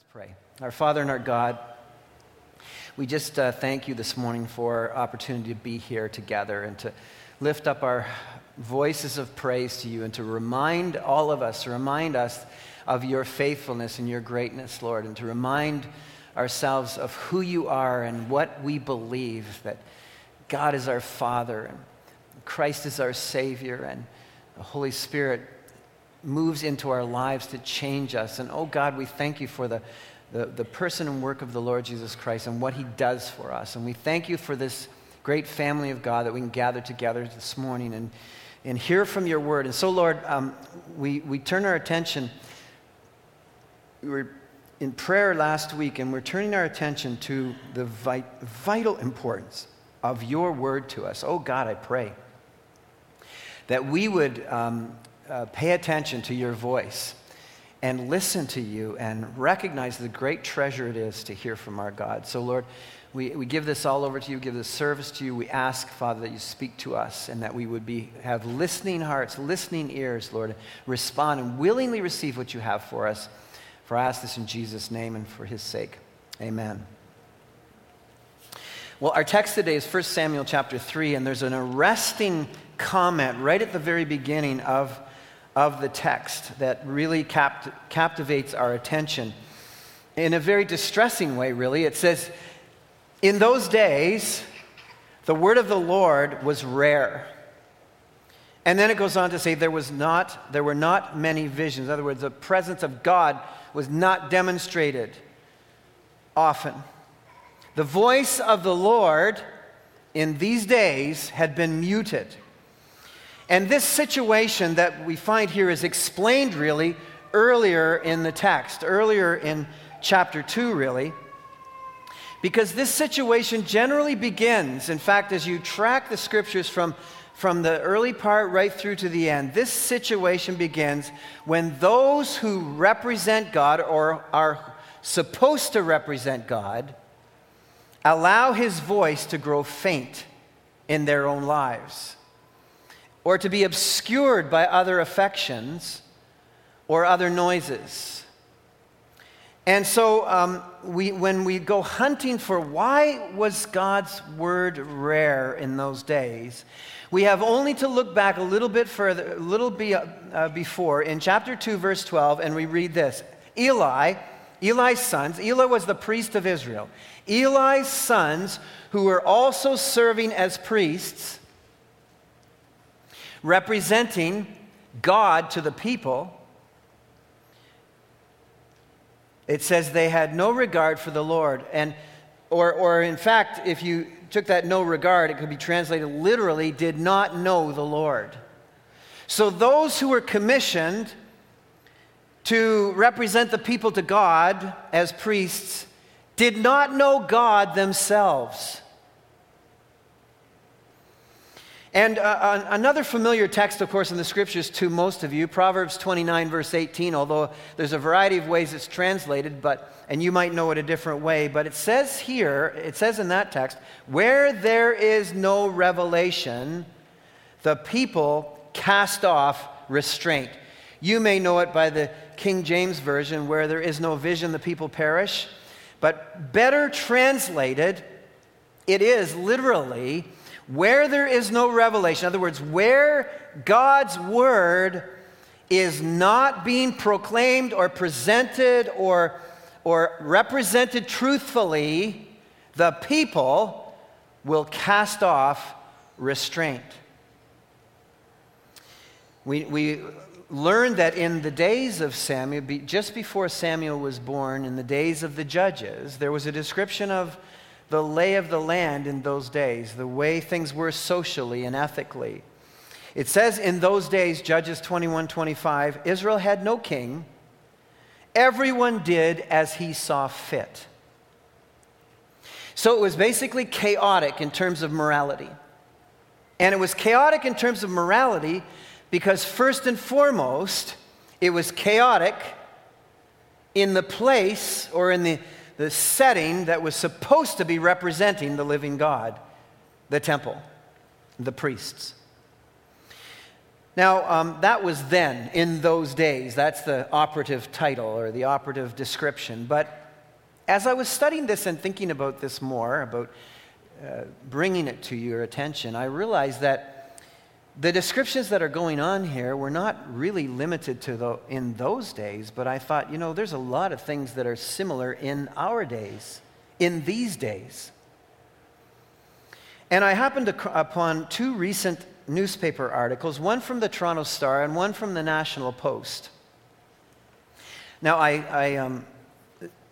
Let's pray. Our Father and our God, we just uh, thank you this morning for opportunity to be here together and to lift up our voices of praise to you and to remind all of us, remind us of your faithfulness and your greatness, Lord, and to remind ourselves of who you are and what we believe that God is our Father and Christ is our Savior and the Holy Spirit moves into our lives to change us. And oh God, we thank you for the, the, the, person and work of the Lord Jesus Christ and what he does for us. And we thank you for this great family of God that we can gather together this morning and, and hear from your word. And so, Lord, um, we, we turn our attention. We were in prayer last week, and we're turning our attention to the vit- vital importance of your word to us. Oh God, I pray that we would um, uh, pay attention to your voice and listen to you and recognize the great treasure it is to hear from our God. So, Lord, we, we give this all over to you, give this service to you. We ask, Father, that you speak to us and that we would be, have listening hearts, listening ears, Lord, respond and willingly receive what you have for us. For I ask this in Jesus' name and for his sake. Amen. Well, our text today is 1 Samuel chapter 3, and there's an arresting comment right at the very beginning of of the text that really capt- captivates our attention in a very distressing way, really. It says, In those days, the word of the Lord was rare. And then it goes on to say there, was not, there were not many visions. In other words, the presence of God was not demonstrated often. The voice of the Lord in these days had been muted. And this situation that we find here is explained really earlier in the text, earlier in chapter 2, really. Because this situation generally begins, in fact, as you track the scriptures from, from the early part right through to the end, this situation begins when those who represent God or are supposed to represent God allow his voice to grow faint in their own lives or to be obscured by other affections or other noises. And so, um, we, when we go hunting for why was God's word rare in those days, we have only to look back a little bit further, a little be, uh, before, in chapter 2, verse 12, and we read this Eli, Eli's sons, Eli was the priest of Israel. Eli's sons, who were also serving as priests, representing God to the people, it says they had no regard for the Lord. And, or, or in fact, if you took that no regard, it could be translated literally, did not know the Lord. So those who were commissioned to represent the people to God as priests did not know God themselves. And uh, another familiar text, of course, in the scriptures to most of you, Proverbs 29, verse 18, although there's a variety of ways it's translated, but, and you might know it a different way, but it says here, it says in that text, where there is no revelation, the people cast off restraint. You may know it by the King James Version, where there is no vision, the people perish. But better translated, it is literally, where there is no revelation, in other words, where God's word is not being proclaimed or presented or, or represented truthfully, the people will cast off restraint. We, we learned that in the days of Samuel, just before Samuel was born, in the days of the judges, there was a description of the lay of the land in those days, the way things were socially and ethically. It says in those days, Judges 21 25, Israel had no king. Everyone did as he saw fit. So it was basically chaotic in terms of morality. And it was chaotic in terms of morality because, first and foremost, it was chaotic in the place or in the the setting that was supposed to be representing the living God, the temple, the priests. Now, um, that was then, in those days. That's the operative title or the operative description. But as I was studying this and thinking about this more, about uh, bringing it to your attention, I realized that the descriptions that are going on here were not really limited to the, in those days, but I thought, you know, there's a lot of things that are similar in our days, in these days. And I happened upon two recent newspaper articles, one from the Toronto Star and one from the National Post. Now, I, I um,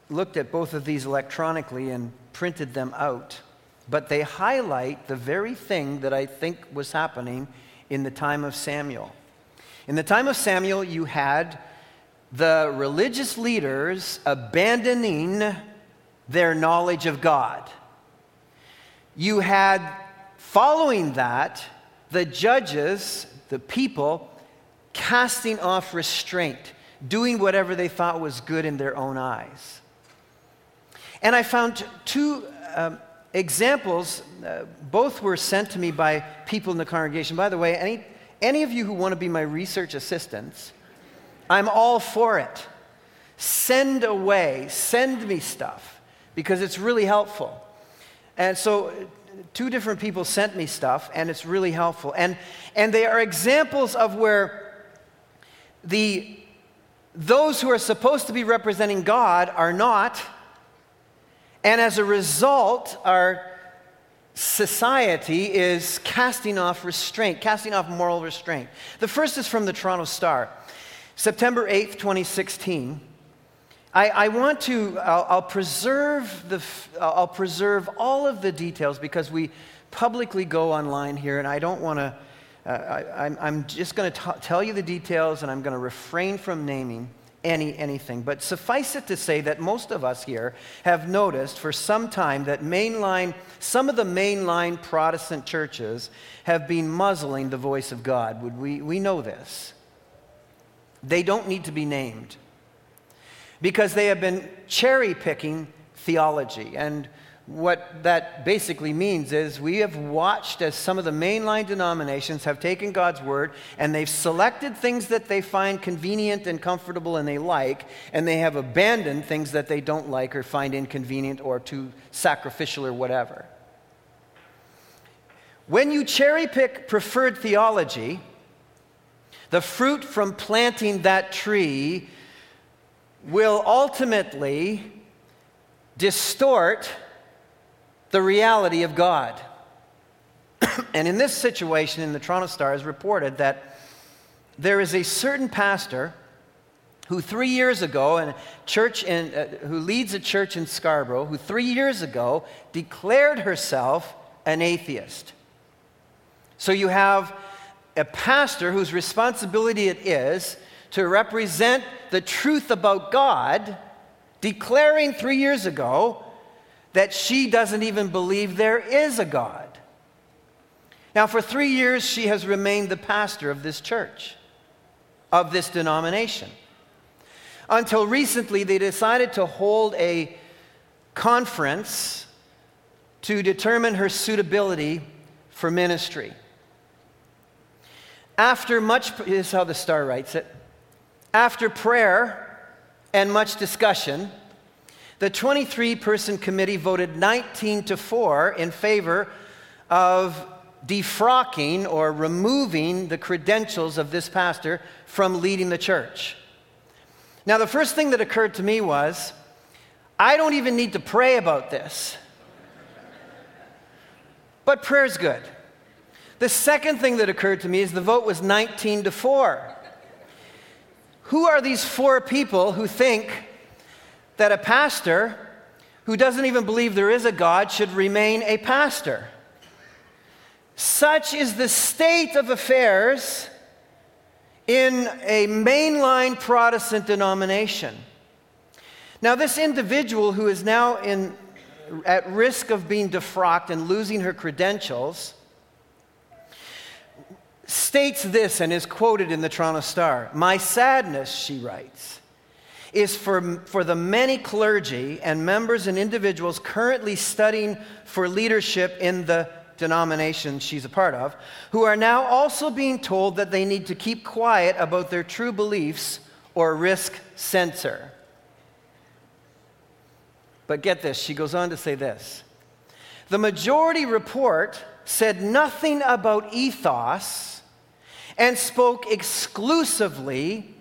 looked at both of these electronically and printed them out, but they highlight the very thing that I think was happening in the time of Samuel. In the time of Samuel, you had the religious leaders abandoning their knowledge of God. You had, following that, the judges, the people, casting off restraint, doing whatever they thought was good in their own eyes. And I found two um, examples. Uh, both were sent to me by people in the congregation. By the way, any, any of you who want to be my research assistants, I'm all for it. Send away, send me stuff because it's really helpful. And so two different people sent me stuff, and it's really helpful. And, and they are examples of where the, those who are supposed to be representing God are not, and as a result, our society is casting off restraint, casting off moral restraint. The first is from the Toronto Star, September 8th, 2016. I, I want to, I'll, I'll, preserve the, I'll preserve all of the details because we publicly go online here, and I don't want to, uh, I, I'm just going to tell you the details, and I'm going to refrain from naming any anything. But suffice it to say that most of us here have noticed for some time that mainline, some of the mainline Protestant churches have been muzzling the voice of God. Would we, we know this. They don't need to be named because they have been cherry picking theology. And what that basically means is we have watched as some of the mainline denominations have taken God's word and they've selected things that they find convenient and comfortable and they like, and they have abandoned things that they don't like or find inconvenient or too sacrificial or whatever. When you cherry pick preferred theology, the fruit from planting that tree will ultimately distort the reality of God. and in this situation, in the Toronto Star, is reported that there is a certain pastor who three years ago, and a church in, uh, who leads a church in Scarborough, who three years ago declared herself an atheist. So you have a pastor whose responsibility it is to represent the truth about God, declaring three years ago that she doesn't even believe there is a God. Now, for three years, she has remained the pastor of this church, of this denomination. Until recently, they decided to hold a conference to determine her suitability for ministry. After much, this is how the star writes it. After prayer and much discussion, the 23 person committee voted 19 to 4 in favor of defrocking or removing the credentials of this pastor from leading the church. Now, the first thing that occurred to me was I don't even need to pray about this. But prayer's good. The second thing that occurred to me is the vote was 19 to 4. Who are these four people who think that a pastor who doesn't even believe there is a God should remain a pastor? Such is the state of affairs in a mainline Protestant denomination. Now, this individual who is now in, at risk of being defrocked and losing her credentials states this and is quoted in the Toronto Star. My sadness, she writes, is for, for the many clergy and members and individuals currently studying for leadership in the denomination she's a part of, who are now also being told that they need to keep quiet about their true beliefs or risk censor. But get this, she goes on to say this. The majority report said nothing about ethos and spoke exclusively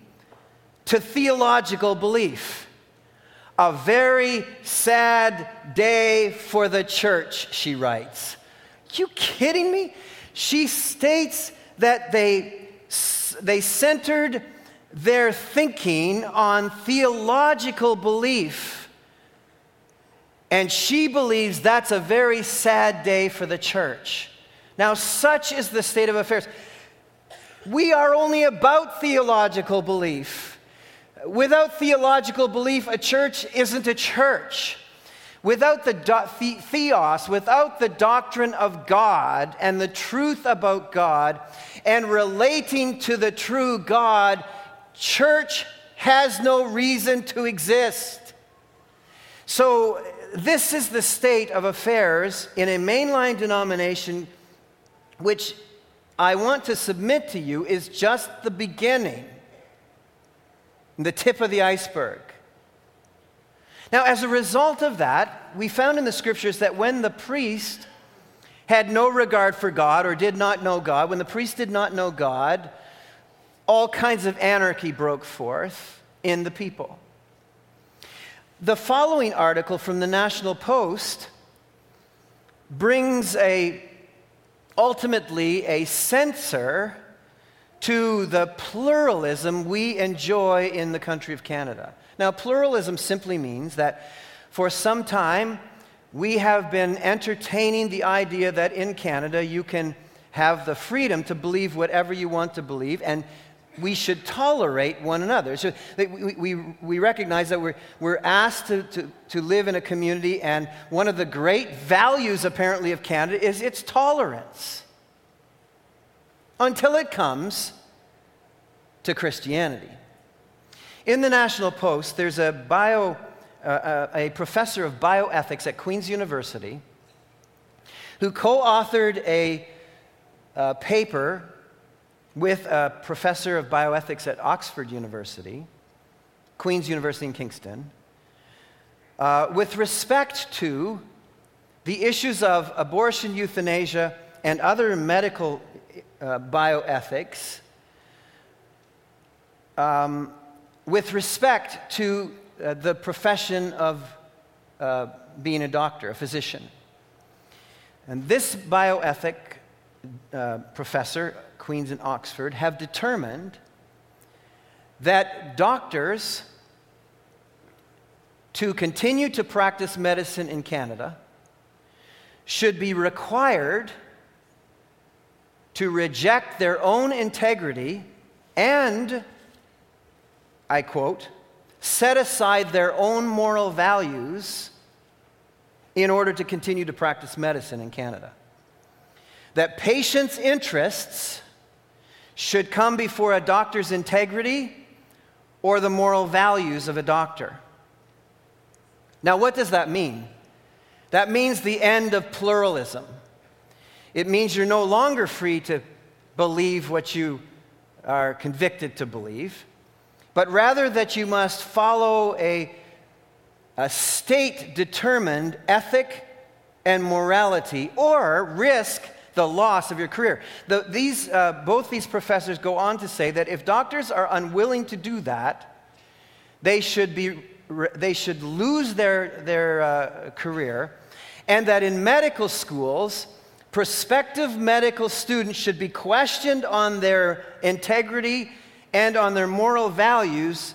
to theological belief. A very sad day for the church, she writes. You kidding me? She states that they, they centered their thinking on theological belief. And she believes that's a very sad day for the church. Now, such is the state of affairs. We are only about theological belief. Without theological belief, a church isn't a church. Without the, the theos, without the doctrine of God and the truth about God and relating to the true God, church has no reason to exist. So, this is the state of affairs in a mainline denomination, which I want to submit to you is just the beginning the tip of the iceberg. Now, as a result of that, we found in the scriptures that when the priest had no regard for God or did not know God, when the priest did not know God, all kinds of anarchy broke forth in the people. The following article from the National Post brings a ultimately a censor to the pluralism we enjoy in the country of Canada. Now, pluralism simply means that for some time we have been entertaining the idea that in Canada you can have the freedom to believe whatever you want to believe, and we should tolerate one another. So we, we, we recognize that we're, we're asked to, to, to live in a community, and one of the great values, apparently, of Canada is its tolerance until it comes to Christianity. In the National Post, there's a, bio, uh, uh a professor of bioethics at Queen's University who co authored a, a paper with a professor of bioethics at Oxford University, Queen's University in Kingston, uh, with respect to the issues of abortion, euthanasia, and other medical uh, bioethics um, with respect to uh, the profession of uh, being a doctor, a physician. And this bioethic uh, professor, Queen's and Oxford, have determined that doctors, to continue to practice medicine in Canada, should be required to reject their own integrity and, I quote, set aside their own moral values in order to continue to practice medicine in Canada. That patients' interests should come before a doctor's integrity or the moral values of a doctor. Now, what does that mean? That means the end of pluralism. It means you're no longer free to believe what you are convicted to believe, but rather that you must follow a, a state determined ethic and morality or risk the loss of your career. The, these, uh, both these professors go on to say that if doctors are unwilling to do that, they should, be, they should lose their, their uh, career, and that in medical schools, prospective medical students should be questioned on their integrity and on their moral values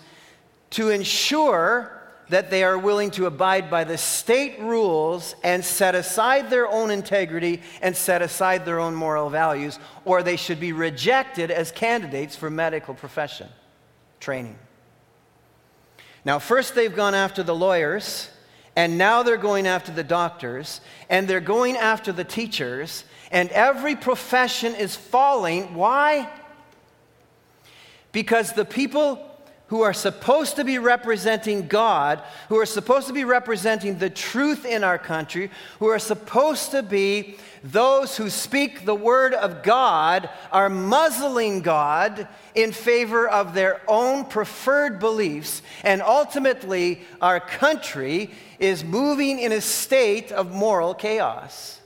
to ensure that they are willing to abide by the state rules and set aside their own integrity and set aside their own moral values, or they should be rejected as candidates for medical profession training. Now, first they've gone after the lawyers and now they're going after the doctors, and they're going after the teachers, and every profession is falling. Why? Because the people who are supposed to be representing God, who are supposed to be representing the truth in our country, who are supposed to be those who speak the word of God, are muzzling God in favor of their own preferred beliefs. And ultimately, our country is moving in a state of moral chaos,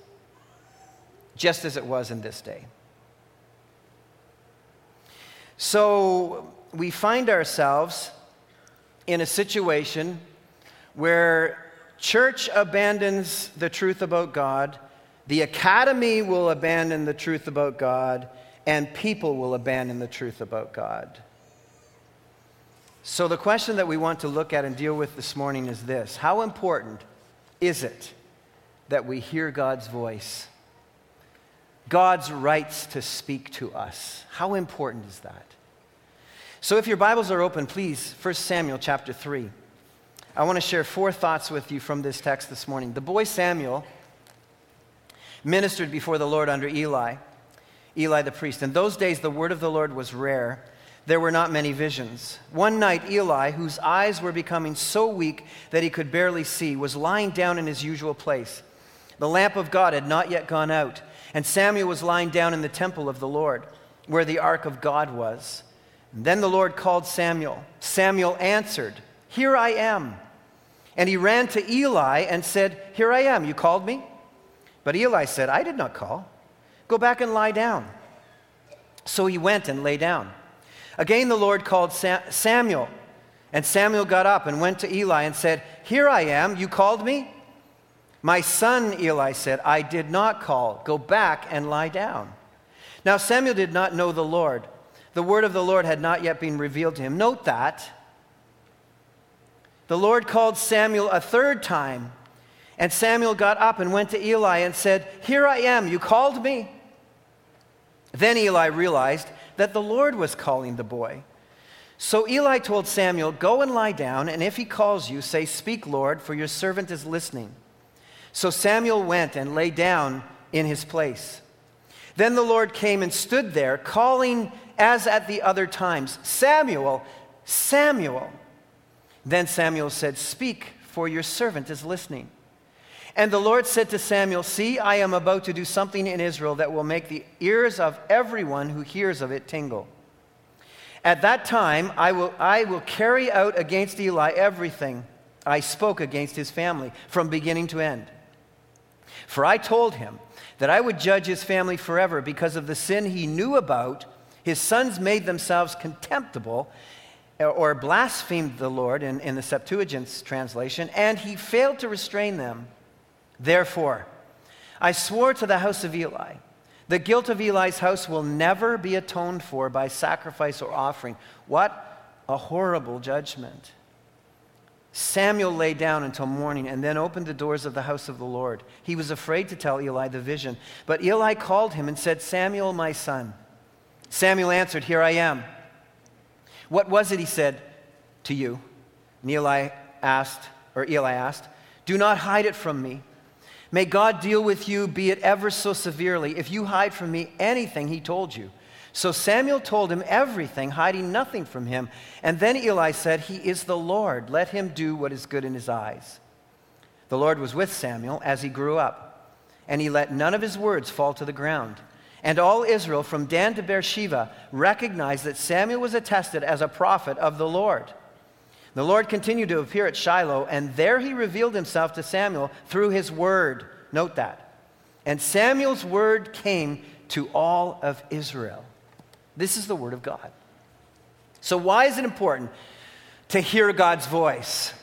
just as it was in this day. So, we find ourselves in a situation where church abandons the truth about God, the academy will abandon the truth about God, and people will abandon the truth about God. So, the question that we want to look at and deal with this morning is this How important is it that we hear God's voice? God's rights to speak to us. How important is that? So if your Bibles are open, please, 1 Samuel chapter 3. I want to share four thoughts with you from this text this morning. The boy Samuel ministered before the Lord under Eli, Eli the priest. In those days, the word of the Lord was rare. There were not many visions. One night, Eli, whose eyes were becoming so weak that he could barely see, was lying down in his usual place. The lamp of God had not yet gone out, and Samuel was lying down in the temple of the Lord, where the ark of God was. Then the Lord called Samuel. Samuel answered, Here I am. And he ran to Eli and said, Here I am. You called me? But Eli said, I did not call. Go back and lie down. So he went and lay down. Again, the Lord called Samuel. And Samuel got up and went to Eli and said, Here I am. You called me? My son, Eli said, I did not call. Go back and lie down. Now Samuel did not know the Lord the word of the Lord had not yet been revealed to him. Note that. The Lord called Samuel a third time, and Samuel got up and went to Eli and said, Here I am, you called me. Then Eli realized that the Lord was calling the boy. So Eli told Samuel, Go and lie down, and if he calls you, say, Speak, Lord, for your servant is listening. So Samuel went and lay down in his place. Then the Lord came and stood there, calling as at the other times Samuel, Samuel. Then Samuel said, Speak, for your servant is listening. And the Lord said to Samuel, See, I am about to do something in Israel that will make the ears of everyone who hears of it tingle. At that time, I will, I will carry out against Eli everything I spoke against his family from beginning to end. For I told him that I would judge his family forever because of the sin he knew about his sons made themselves contemptible or blasphemed the Lord in, in the Septuagint's translation, and he failed to restrain them. Therefore, I swore to the house of Eli, the guilt of Eli's house will never be atoned for by sacrifice or offering. What a horrible judgment. Samuel lay down until morning and then opened the doors of the house of the Lord. He was afraid to tell Eli the vision, but Eli called him and said, Samuel, my son. Samuel answered, Here I am. What was it, he said, to you? And Eli asked, or Eli asked, Do not hide it from me. May God deal with you, be it ever so severely, if you hide from me anything he told you. So Samuel told him everything, hiding nothing from him. And then Eli said, He is the Lord. Let him do what is good in his eyes. The Lord was with Samuel as he grew up, and he let none of his words fall to the ground. And all Israel, from Dan to Beersheba, recognized that Samuel was attested as a prophet of the Lord. The Lord continued to appear at Shiloh, and there he revealed himself to Samuel through his word. Note that. And Samuel's word came to all of Israel. This is the word of God. So, why is it important to hear God's voice?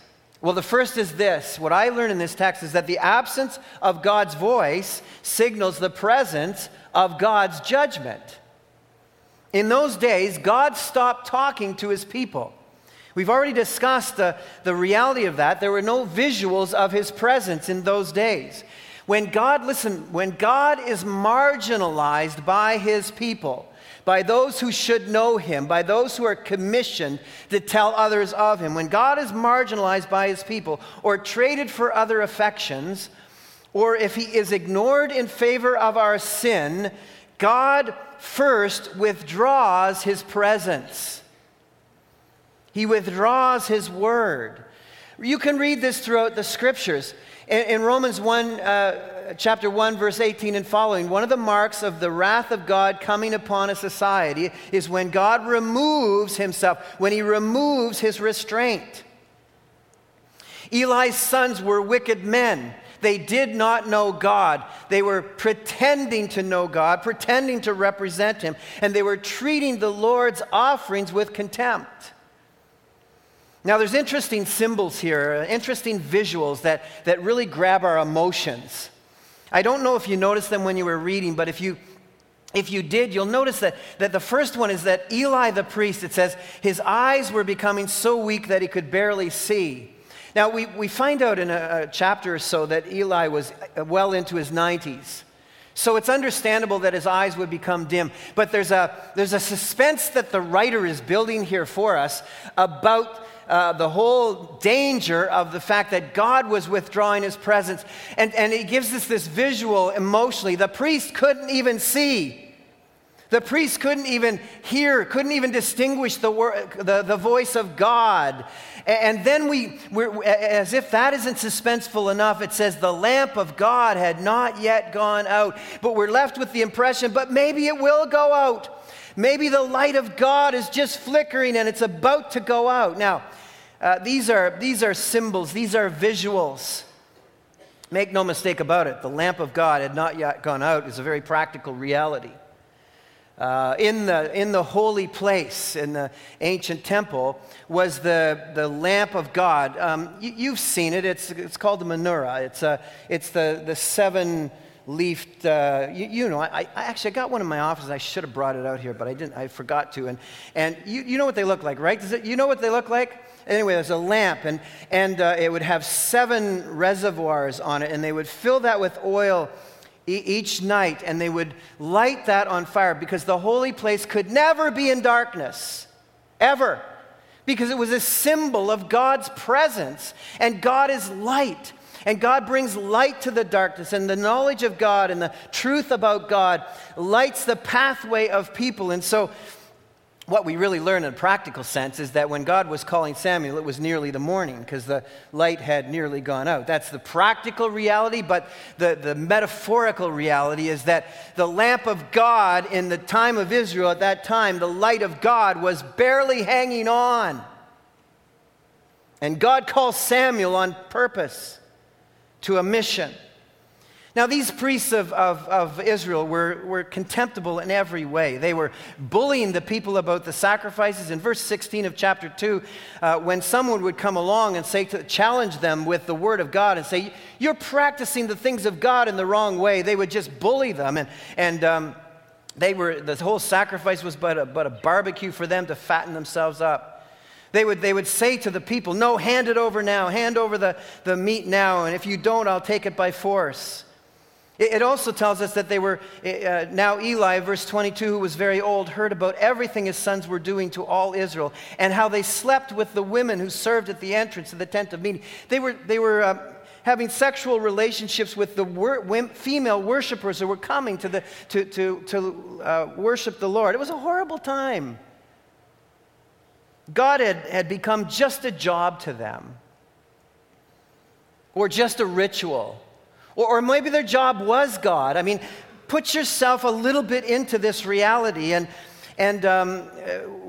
Well, the first is this. What I learned in this text is that the absence of God's voice signals the presence of God's judgment. In those days, God stopped talking to his people. We've already discussed the, the reality of that. There were no visuals of his presence in those days. When God, listen, when God is marginalized by his people, by those who should know him, by those who are commissioned to tell others of him. When God is marginalized by his people or traded for other affections, or if he is ignored in favor of our sin, God first withdraws his presence. He withdraws his word. You can read this throughout the scriptures. In, in Romans 1, uh, chapter 1, verse 18 and following, one of the marks of the wrath of God coming upon a society is when God removes himself, when he removes his restraint. Eli's sons were wicked men. They did not know God. They were pretending to know God, pretending to represent Him, and they were treating the Lord's offerings with contempt. Now, there's interesting symbols here, interesting visuals that, that really grab our emotions. I don't know if you noticed them when you were reading, but if you, if you did, you'll notice that, that the first one is that Eli the priest, it says, his eyes were becoming so weak that he could barely see. Now, we, we find out in a, a chapter or so that Eli was uh, well into his 90s. So it's understandable that his eyes would become dim. But there's a, there's a suspense that the writer is building here for us about uh, the whole danger of the fact that God was withdrawing his presence. And, and he gives us this visual emotionally. The priest couldn't even see. The priest couldn't even hear, couldn't even distinguish the, wor- the, the voice of God. And then we, as if that isn't suspenseful enough, it says the lamp of God had not yet gone out. But we're left with the impression, but maybe it will go out. Maybe the light of God is just flickering and it's about to go out. Now, uh, these, are, these are symbols, these are visuals. Make no mistake about it, the lamp of God had not yet gone out is a very practical reality. Uh, in, the, in the holy place in the ancient temple was the, the lamp of God. Um, you, have seen it, it's, it's called the menorah. It's, a, it's the, the seven leafed, uh, you, you, know, I, I, actually I got one in my office. I should have brought it out here, but I didn't, I forgot to. And, and you, you know what they look like, right? It, you know what they look like? Anyway, there's a lamp, and, and uh, it would have seven reservoirs on it, and they would fill that with oil each night and they would light that on fire because the holy place could never be in darkness, ever, because it was a symbol of God's presence. And God is light. And God brings light to the darkness, and the knowledge of God and the truth about God lights the pathway of people. And so, what we really learn in a practical sense is that when God was calling Samuel, it was nearly the morning because the light had nearly gone out. That's the practical reality, but the, the metaphorical reality is that the lamp of God in the time of Israel at that time, the light of God was barely hanging on. And God calls Samuel on purpose to a mission. Now, these priests of, of, of, Israel were, were contemptible in every way. They were bullying the people about the sacrifices. In verse 16 of chapter 2, uh, when someone would come along and say to challenge them with the word of God and say, You're practicing the things of God in the wrong way, they would just bully them. And, and um, they were, the whole sacrifice was but a, but a barbecue for them to fatten themselves up. They would, they would say to the people, No, hand it over now, hand over the, the meat now, and if you don't, I'll take it by force. It also tells us that they were, uh, now Eli, verse 22, who was very old, heard about everything his sons were doing to all Israel and how they slept with the women who served at the entrance of the tent of meeting. They were, they were uh, having sexual relationships with the wor- female worshipers who were coming to, the, to, to, to uh, worship the Lord. It was a horrible time. God had, had become just a job to them or just a ritual. Or, or maybe their job was God. I mean, put yourself a little bit into this reality. And, and um,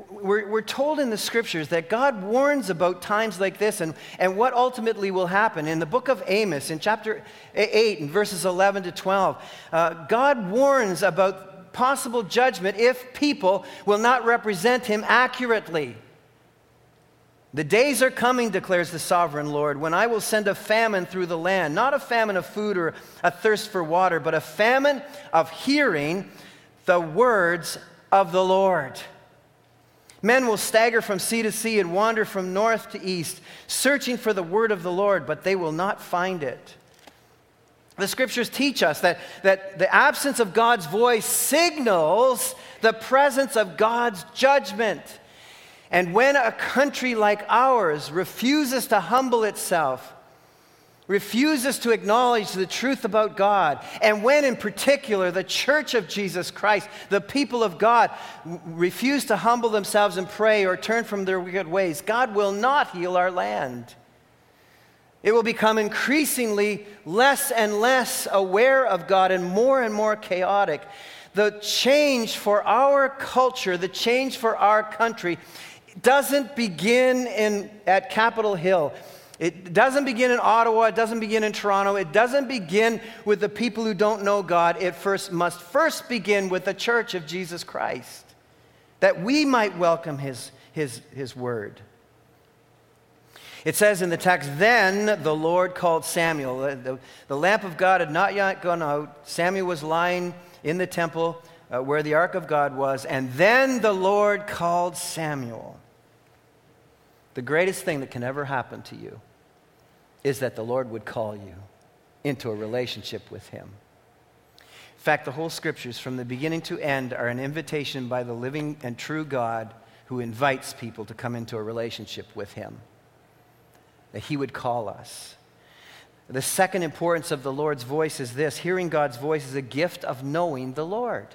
we're, we're told in the scriptures that God warns about times like this and, and what ultimately will happen. In the book of Amos, in chapter 8, in verses 11 to 12, uh, God warns about possible judgment if people will not represent him accurately. The days are coming, declares the sovereign Lord, when I will send a famine through the land, not a famine of food or a thirst for water, but a famine of hearing the words of the Lord. Men will stagger from sea to sea and wander from north to east, searching for the word of the Lord, but they will not find it. The scriptures teach us that, that the absence of God's voice signals the presence of God's judgment. And when a country like ours refuses to humble itself, refuses to acknowledge the truth about God, and when in particular the church of Jesus Christ, the people of God, refuse to humble themselves and pray or turn from their wicked ways, God will not heal our land. It will become increasingly less and less aware of God and more and more chaotic. The change for our culture, the change for our country, doesn't begin in, at Capitol Hill. It doesn't begin in Ottawa, it doesn't begin in Toronto, it doesn't begin with the people who don't know God. It first must first begin with the church of Jesus Christ, that we might welcome his, his, his word. It says in the text, Then the Lord called Samuel. The, the, the lamp of God had not yet gone out. Samuel was lying in the temple uh, where the ark of God was. And then the Lord called Samuel. The greatest thing that can ever happen to you is that the Lord would call you into a relationship with Him. In fact, the whole scriptures, from the beginning to end, are an invitation by the living and true God who invites people to come into a relationship with Him, that He would call us. The second importance of the Lord's voice is this hearing God's voice is a gift of knowing the Lord.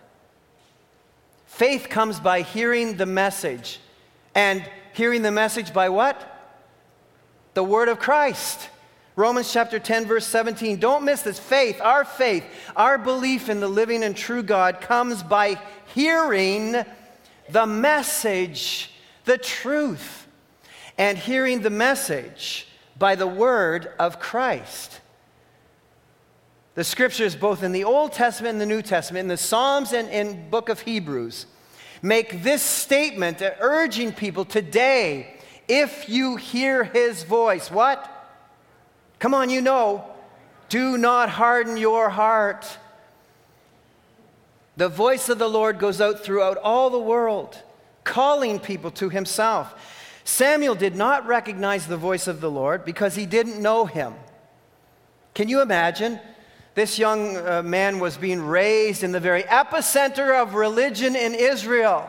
Faith comes by hearing the message. And hearing the message by what? The word of Christ. Romans chapter 10, verse 17. Don't miss this. Faith, our faith, our belief in the living and true God comes by hearing the message, the truth, and hearing the message by the word of Christ. The scriptures, both in the Old Testament and the New Testament, in the Psalms and in book of Hebrews, make this statement urging people today if you hear his voice, what? Come on, you know. Do not harden your heart. The voice of the Lord goes out throughout all the world, calling people to himself. Samuel did not recognize the voice of the Lord because he didn't know him. Can you imagine? This young uh, man was being raised in the very epicenter of religion in Israel.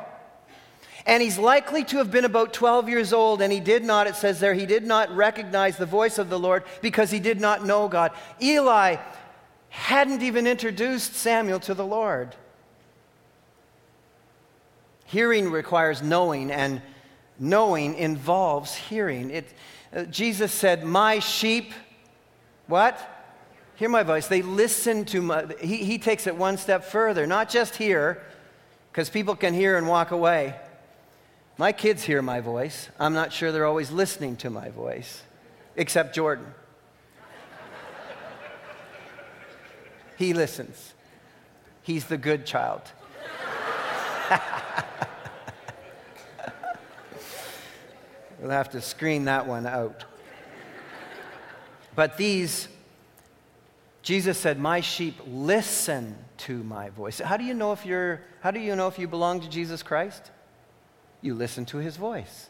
And he's likely to have been about 12 years old, and he did not, it says there, he did not recognize the voice of the Lord because he did not know God. Eli hadn't even introduced Samuel to the Lord. Hearing requires knowing, and knowing involves hearing. It, uh, Jesus said, My sheep, what? Hear my voice. They listen to my, he, he takes it one step further, not just hear, because people can hear and walk away. My kids hear my voice. I'm not sure they're always listening to my voice, except Jordan. he listens. He's the good child. we'll have to screen that one out. But these Jesus said, My sheep listen to my voice. How do you know if you're how do you know if you belong to Jesus Christ? You listen to his voice.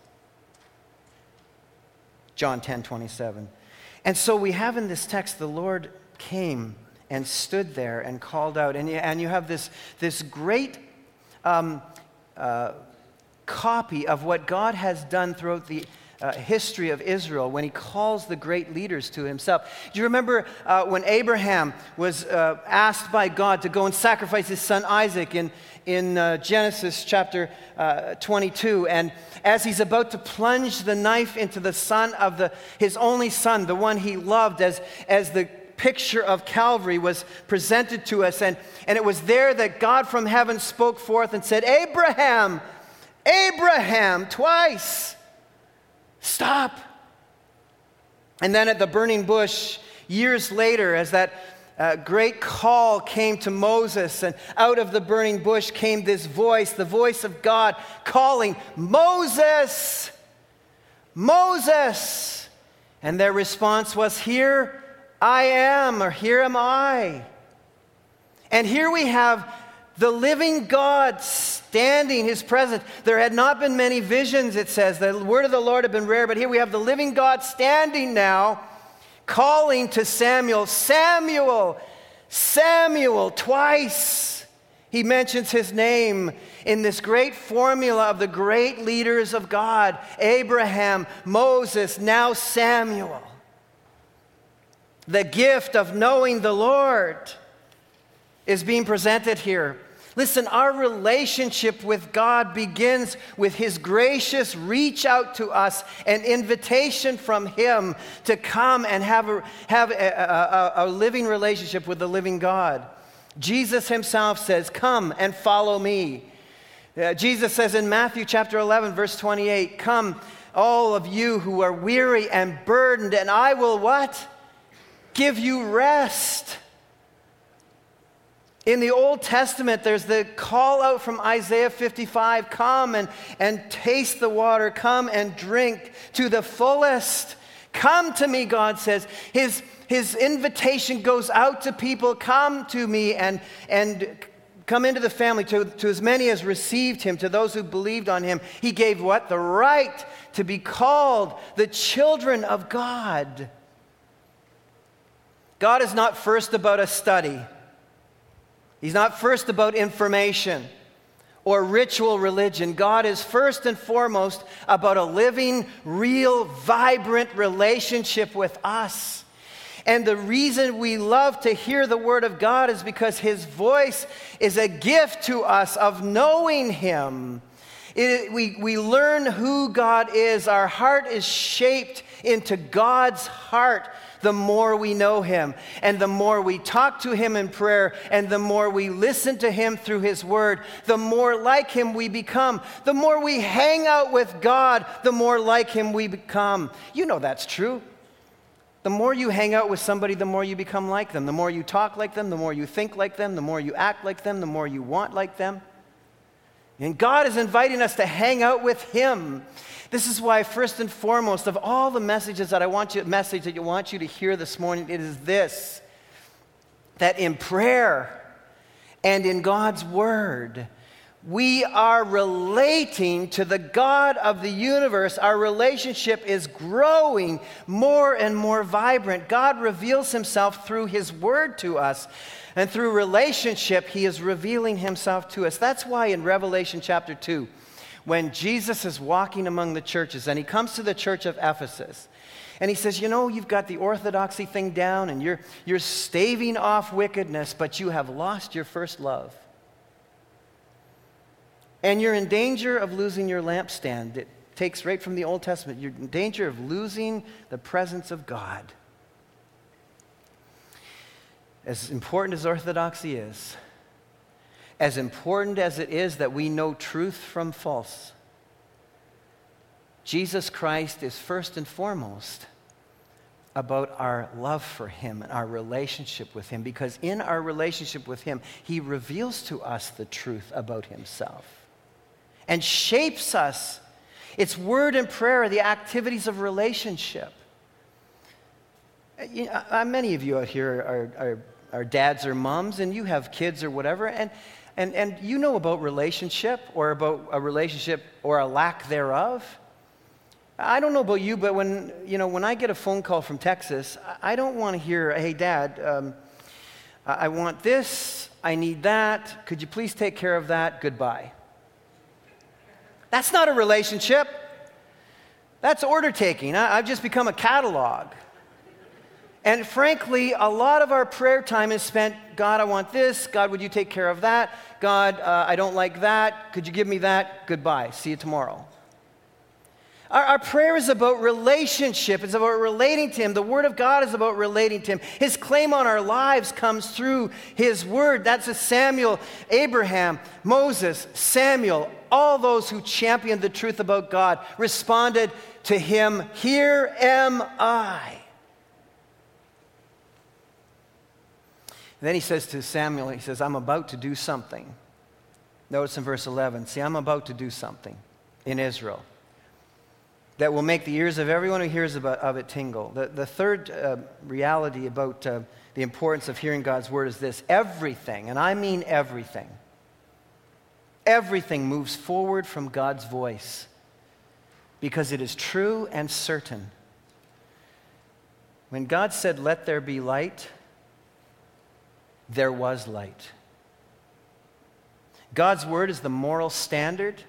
John 10 27. And so we have in this text the Lord came and stood there and called out. And you, and you have this, this great um, uh, copy of what God has done throughout the uh, history of Israel when he calls the great leaders to himself. Do you remember uh, when Abraham was uh, asked by God to go and sacrifice his son Isaac in, in uh, Genesis chapter uh, 22? And as he's about to plunge the knife into the son of the, his only son, the one he loved, as, as the picture of Calvary was presented to us. And, and it was there that God from heaven spoke forth and said, Abraham, Abraham, twice. Stop. And then at the burning bush, years later, as that uh, great call came to Moses, and out of the burning bush came this voice, the voice of God calling, Moses, Moses. And their response was, Here I am, or Here am I. And here we have the living God standing, his presence. There had not been many visions, it says. The word of the Lord had been rare, but here we have the living God standing now, calling to Samuel, Samuel, Samuel, twice. He mentions his name in this great formula of the great leaders of God Abraham, Moses, now Samuel. The gift of knowing the Lord is being presented here. Listen, our relationship with God begins with His gracious reach out to us, an invitation from Him to come and have a, have a, a, a living relationship with the living God. Jesus Himself says, Come and follow me. Uh, Jesus says in Matthew chapter 11, verse 28, Come, all of you who are weary and burdened, and I will what? Give you rest. In the Old Testament, there's the call out from Isaiah 55 come and, and taste the water, come and drink to the fullest. Come to me, God says. His, his invitation goes out to people come to me and, and come into the family, to, to as many as received him, to those who believed on him. He gave what? The right to be called the children of God. God is not first about a study. He's not first about information or ritual religion. God is first and foremost about a living, real, vibrant relationship with us. And the reason we love to hear the Word of God is because His voice is a gift to us of knowing Him. It, we, we learn who God is. Our heart is shaped into God's heart the more we know Him, and the more we talk to Him in prayer, and the more we listen to Him through His Word, the more like Him we become. The more we hang out with God, the more like Him we become. You know that's true. The more you hang out with somebody, the more you become like them. The more you talk like them, the more you think like them, the more you act like them, the more you want like them. And God is inviting us to hang out with Him. This is why, first and foremost, of all the messages that I want you, message that you want you to hear this morning, it is this that in prayer and in God's Word, we are relating to the God of the universe. Our relationship is growing more and more vibrant. God reveals himself through his word to us. And through relationship, he is revealing himself to us. That's why in Revelation chapter 2, when Jesus is walking among the churches and he comes to the church of Ephesus and he says, You know, you've got the orthodoxy thing down and you're, you're staving off wickedness, but you have lost your first love. And you're in danger of losing your lampstand. It takes right from the Old Testament. You're in danger of losing the presence of God. As important as orthodoxy is, as important as it is that we know truth from false, Jesus Christ is first and foremost about our love for Him and our relationship with Him, because in our relationship with Him, He reveals to us the truth about Himself and shapes us. It's word and prayer, the activities of relationship. You know, uh, many of you out here are, are, are dads or moms, and you have kids or whatever, and and, and you know about relationship or about a relationship or a lack thereof. I don't know about you, but when, you know, when I get a phone call from Texas, I don't want to hear, hey, Dad, um, I want this, I need that, could you please take care of that, goodbye. That's not a relationship. That's order taking. I've just become a catalog. And frankly, a lot of our prayer time is spent God, I want this. God, would you take care of that? God, uh, I don't like that. Could you give me that? Goodbye. See you tomorrow. Our, our, prayer is about relationship. It's about relating to Him. The Word of God is about relating to Him. His claim on our lives comes through His Word. That's a Samuel, Abraham, Moses, Samuel, all those who championed the truth about God responded to Him, Here am I. then he says to Samuel, he says, I'm about to do something. Notice in verse 11, see, I'm about to do something in Israel that will make the ears of everyone who hears about, of it tingle. The, the third uh, reality about uh, the importance of hearing God's word is this everything, and I mean everything, everything moves forward from God's voice because it is true and certain. When God said, Let there be light, there was light. God's word is the moral standard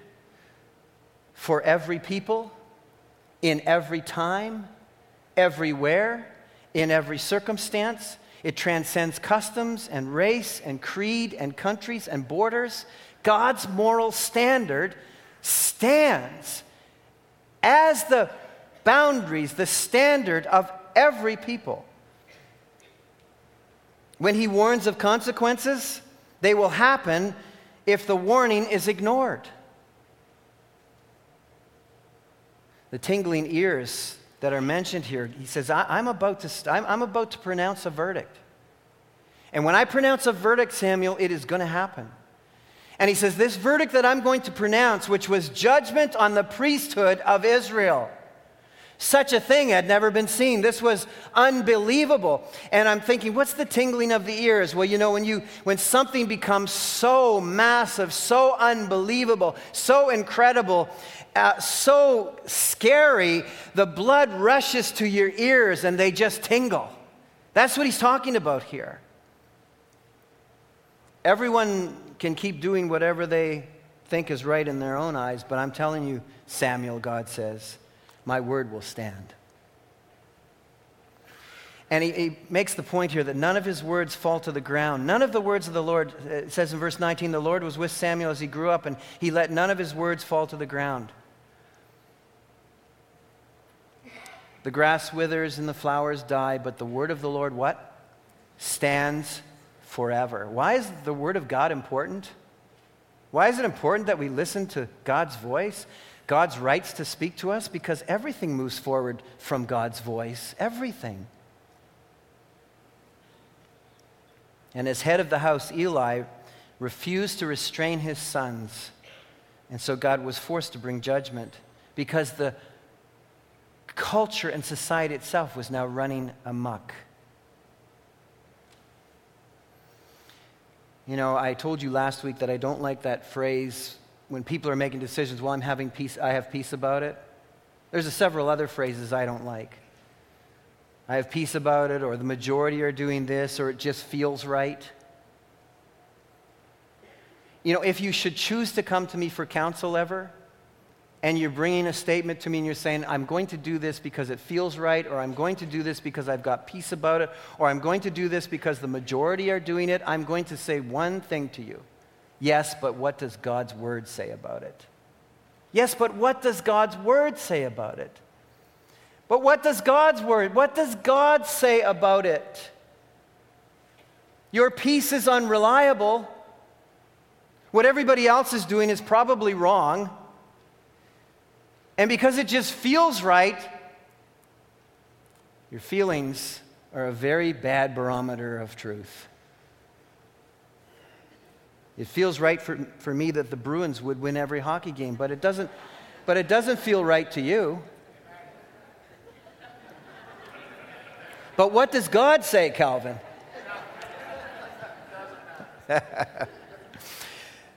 for every people, in every time, everywhere, in every circumstance. It transcends customs and race and creed and countries and borders. God's moral standard stands as the boundaries, the standard of every people. When he warns of consequences, they will happen if the warning is ignored. The tingling ears that are mentioned here, he says, I, am about to, I'm, I'm about to pronounce a verdict. And when I pronounce a verdict, Samuel, it is going to happen. And he says, This verdict that I'm going to pronounce, which was judgment on the priesthood of Israel. Such a thing had never been seen. This was unbelievable. And I'm thinking, what's the tingling of the ears? Well, you know, when, you, when something becomes so massive, so unbelievable, so incredible, uh, so scary, the blood rushes to your ears and they just tingle. That's what he's talking about here. Everyone can keep doing whatever they think is right in their own eyes, but I'm telling you, Samuel, God says, my word will stand. And he, he, makes the point here that none of his words fall to the ground. None of the words of the Lord, it says in verse 19, the Lord was with Samuel as he grew up, and he let none of his words fall to the ground. The grass withers and the flowers die, but the word of the Lord, what? Stands forever. Why is the word of God important? Why is it important that we listen to God's voice? God's rights to speak to us? Because everything moves forward from God's voice. Everything. And as head of the house, Eli refused to restrain his sons. And so God was forced to bring judgment because the culture and society itself was now running amok. You know, I told you last week that I don't like that phrase when people are making decisions, well, I'm having peace, I have peace about it. There's several other phrases I don't like. I have peace about it, or the majority are doing this, or it just feels right. You know, if you should choose to come to me for counsel ever, and you're bringing a statement to me and you're saying, I'm going to do this because it feels right, or I'm going to do this because I've got peace about it, or I'm going to do this because the majority are doing it, I'm going to say one thing to you. Yes, but what does God's word say about it? Yes, but what does God's word say about it? But what does God's word, what does God say about it? Your peace is unreliable. What everybody else is doing is probably wrong. And because it just feels right, your feelings are a very bad barometer of truth. It feels right for, for me that the Bruins would win every hockey game, but it doesn't, but it doesn't feel right to you. But what does God say, Calvin?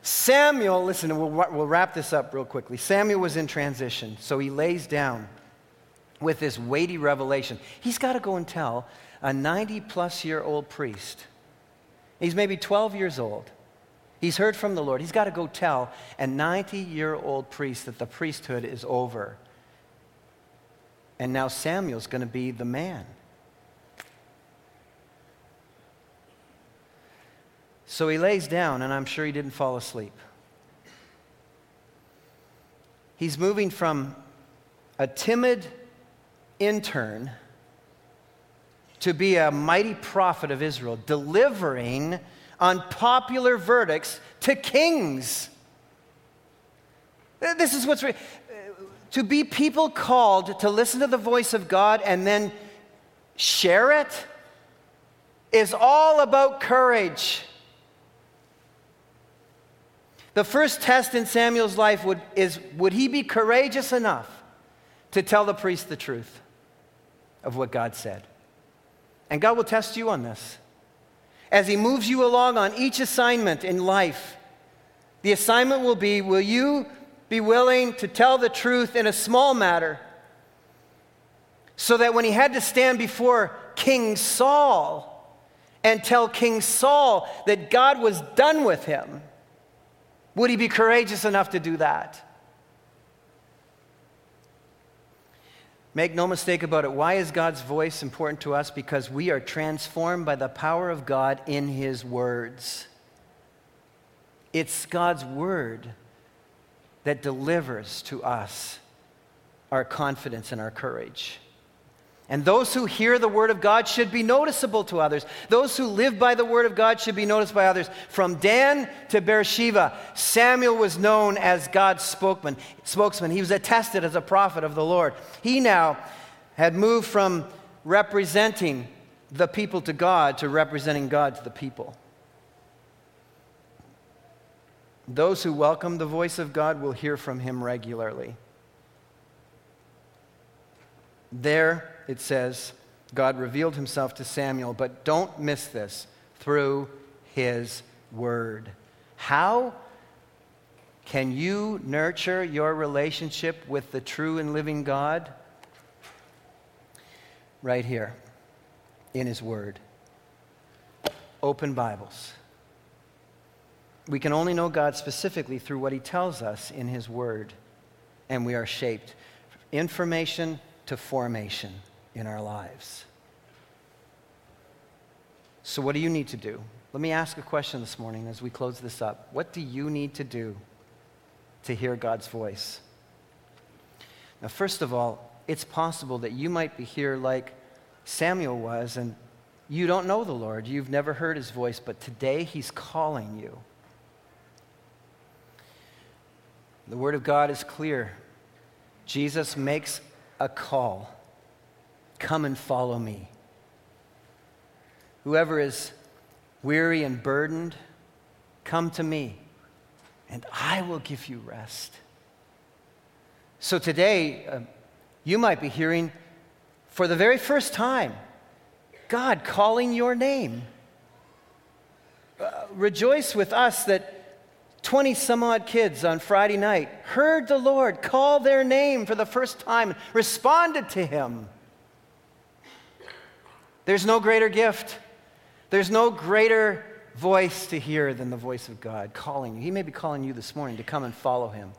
Samuel, listen, we'll, we'll wrap this up real quickly. Samuel was in transition, so he lays down with this weighty revelation. He's got to go and tell a 90 plus year old priest. He's maybe 12 years old. He's heard from the Lord. He's got to go tell a 90 year old priest that the priesthood is over. And now Samuel's going to be the man. So he lays down, and I'm sure he didn't fall asleep. He's moving from a timid intern to be a mighty prophet of Israel, delivering unpopular verdicts to kings. This is what's re- to be people called to listen to the voice of God and then share it is all about courage. The first test in Samuel's life would, is would he be courageous enough to tell the priest the truth of what God said? And God will test you on this. As He moves you along on each assignment in life, the assignment will be Will you be willing to tell the truth in a small matter? So that when he had to stand before King Saul and tell King Saul that God was done with him, would he be courageous enough to do that? Make no mistake about it. Why is God's voice important to us? Because we are transformed by the power of God in His words. It's God's word that delivers to us our confidence and our courage. And those who hear the word of God should be noticeable to others. Those who live by the word of God should be noticed by others. From Dan to Beersheba, Samuel was known as God's spokesman. spokesman. He was attested as a prophet of the Lord. He now had moved from representing the people to God to representing God to the people. Those who welcome the voice of God will hear from him regularly. There, it says, God revealed himself to Samuel, but don't miss this through his word. How can you nurture your relationship with the true and living God? Right here in his word. Open Bibles. We can only know God specifically through what he tells us in his word, and we are shaped. Information to formation in our lives. So, what do you need to do? Let me ask a question this morning as we close this up. What do you need to do to hear God's voice? Now, first of all, it's possible that you might be here like Samuel was, and you don't know the Lord. You've never heard his voice, but today he's calling you. The Word of God is clear. Jesus makes a call Come and follow me. Whoever is weary and burdened, come to me, and I will give you rest. So today, uh, you might be hearing for the very first time God calling your name. Uh, rejoice with us that 20 some odd kids on Friday night heard the Lord call their name for the first time, and responded to him. There's no greater gift. There's no greater voice to hear than the voice of God calling you. He may be calling you this morning to come and follow him.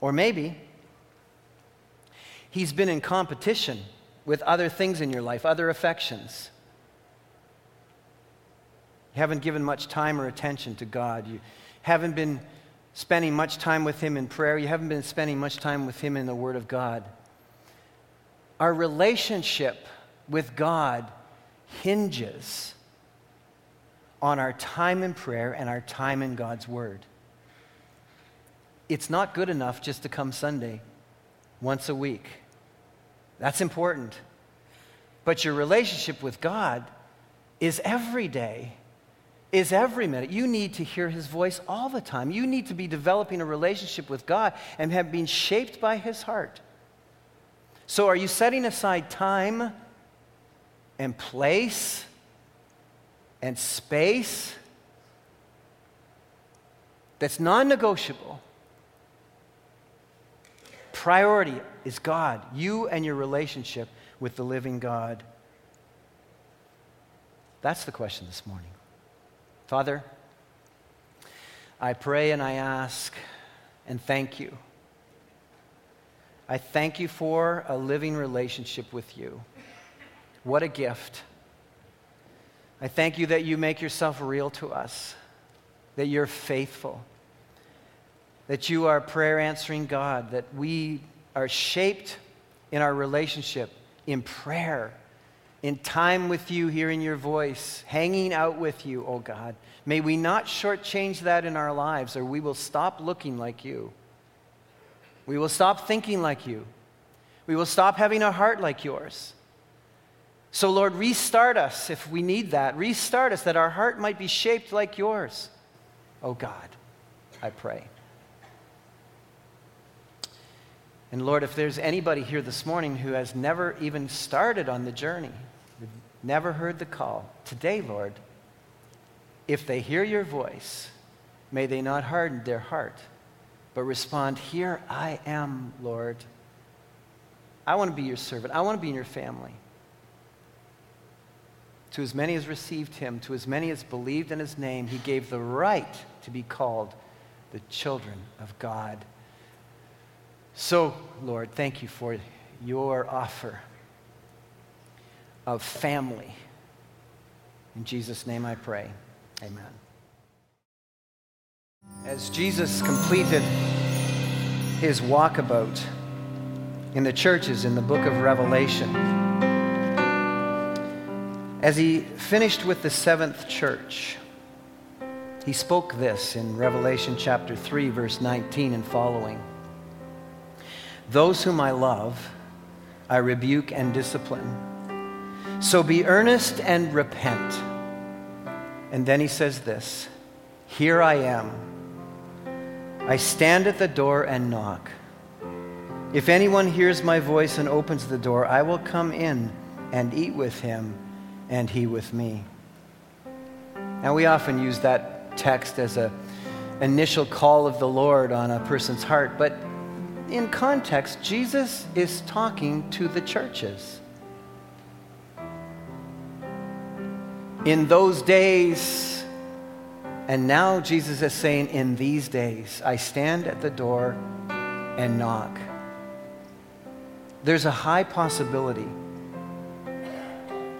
Or maybe he's been in competition with other things in your life, other affections. You haven't given much time or attention to God. You haven't been spending much time with Him in prayer. You haven't been spending much time with Him in the Word of God. Our relationship with God hinges on our time in prayer and our time in God's Word. It's not good enough just to come Sunday once a week. That's important. But your relationship with God is every day, is every minute. You need to hear His voice all the time. You need to be developing a relationship with God and have been shaped by His heart. So, are you setting aside time and place and space that's non negotiable? Priority is God, you and your relationship with the living God. That's the question this morning. Father, I pray and I ask and thank you I thank you for a living relationship with you. What a gift. I thank you that you make yourself real to us, that you're faithful, that you are prayer answering God, that we are shaped in our relationship in prayer, in time with you, hearing your voice, hanging out with you, oh God. May we not shortchange that in our lives, or we will stop looking like you. We will stop thinking like you. We will stop having a heart like yours. So, Lord, restart us if we need that. Restart us that our heart might be shaped like yours. Oh God, I pray. And Lord, if there's anybody here this morning who has never even started on the journey, never heard the call, today, Lord, if they hear your voice, may they not harden their heart but respond, Here I am, Lord. I want to be your servant. I want to be in your family. To as many as received him, to as many as believed in his name, he gave the right to be called the children of God. So, Lord, thank you for your offer of family. In Jesus' name I pray. Amen. As Jesus completed his walkabout in the churches in the book of Revelation, as he finished with the seventh church, he spoke this in Revelation chapter 3, verse 19 and following. Those whom I love, I rebuke and discipline. So be earnest and repent. And then he says this Here I am. I stand at the door and knock. If anyone hears my voice and opens the door, I will come in and eat with him, and he with me. Now, we often use that text as an initial call of the Lord on a person's heart, but in context, Jesus is talking to the churches. In those days, and now Jesus is saying, In these days, I stand at the door and knock. There's a high possibility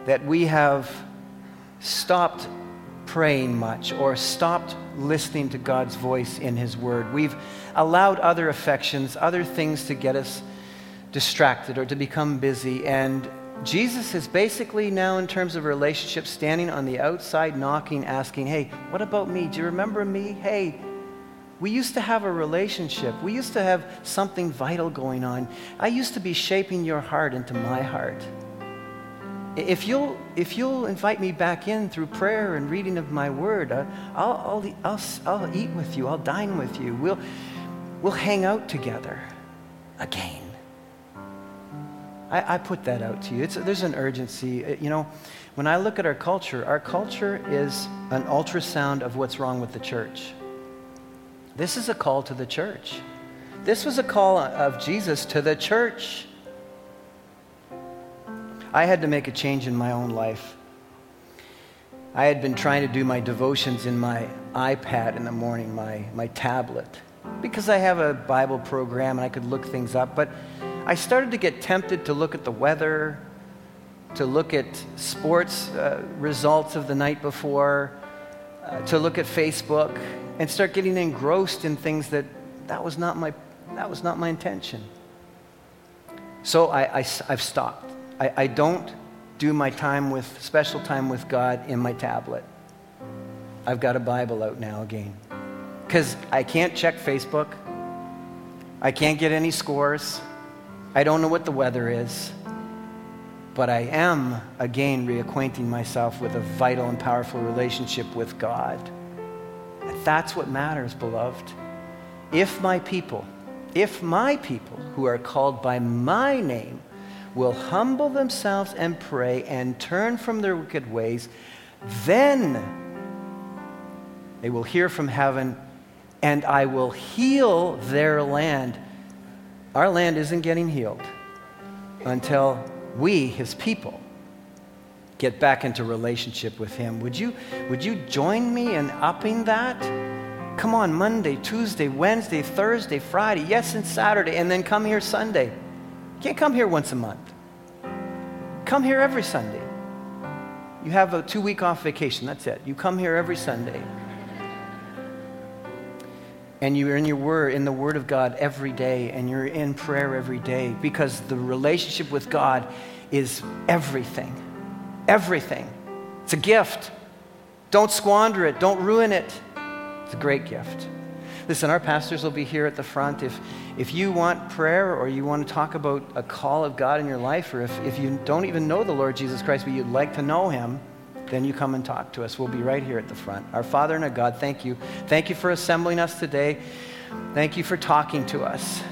that we have stopped praying much or stopped listening to God's voice in His Word. We've allowed other affections, other things to get us distracted or to become busy. And Jesus is basically now, in terms of relationships, standing on the outside, knocking, asking, Hey, what about me? Do you remember me? Hey, we used to have a relationship. We used to have something vital going on. I used to be shaping your heart into my heart. If you'll, if you'll invite me back in through prayer and reading of my word, uh, I'll, I'll, I'll, I'll eat with you, I'll dine with you, we'll, we'll hang out together again. I, I put that out to you. It's, there's an urgency. Uh, you know, when I look at our culture, our culture is an ultrasound of what's wrong with the church. This is a call to the church. This was a call of Jesus to the church. I had to make a change in my own life. I had been trying to do my devotions in my iPad in the morning, my, my tablet, because I have a Bible program and I could look things up. But I started to get tempted to look at the weather, to look at sports uh, results of the night before, uh, to look at Facebook, and start getting engrossed in things that that was not my, that was not my intention. So I, I've stopped. I, I don't do my time with, special time with God in my tablet. I've got a Bible out now again. Because I can't check Facebook. I can't get any scores. I don't know what the weather is. But I am again reacquainting myself with a vital and powerful relationship with God. That's what matters, beloved. If my people, if my people who are called by my name will humble themselves and pray and turn from their wicked ways, then they will hear from heaven and I will heal their land. Our land isn't getting healed until we, his people, get back into relationship with him. Would you, would you join me in upping that? Come on, Monday, Tuesday, Wednesday, Thursday, Friday, yes, and Saturday, and then come here Sunday. You can't come here once a month. Come here every Sunday. You have a two week off vacation, that's it. You come here every Sunday. And you're in your word, in the Word of God every day, and you're in prayer every day because the relationship with God is everything. Everything. It's a gift. Don't squander it, don't ruin it. It's a great gift. Listen, our pastors will be here at the front. If, if you want prayer or you want to talk about a call of God in your life, or if, if you don't even know the Lord Jesus Christ, but you'd like to know him, then you come and talk to us. We'll be right here at the front. Our Father and our God, thank you. Thank you for assembling us today. Thank you for talking to us.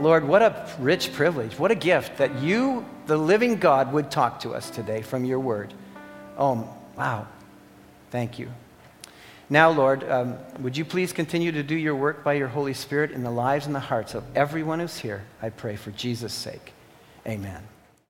Lord, what a rich privilege. What a gift that you, the living God, would talk to us today from your word. Oh, wow. Thank you. Now, Lord, um, would you please continue to do your work by your Holy Spirit in the lives and the hearts of everyone who's here? I pray for Jesus' sake. Amen.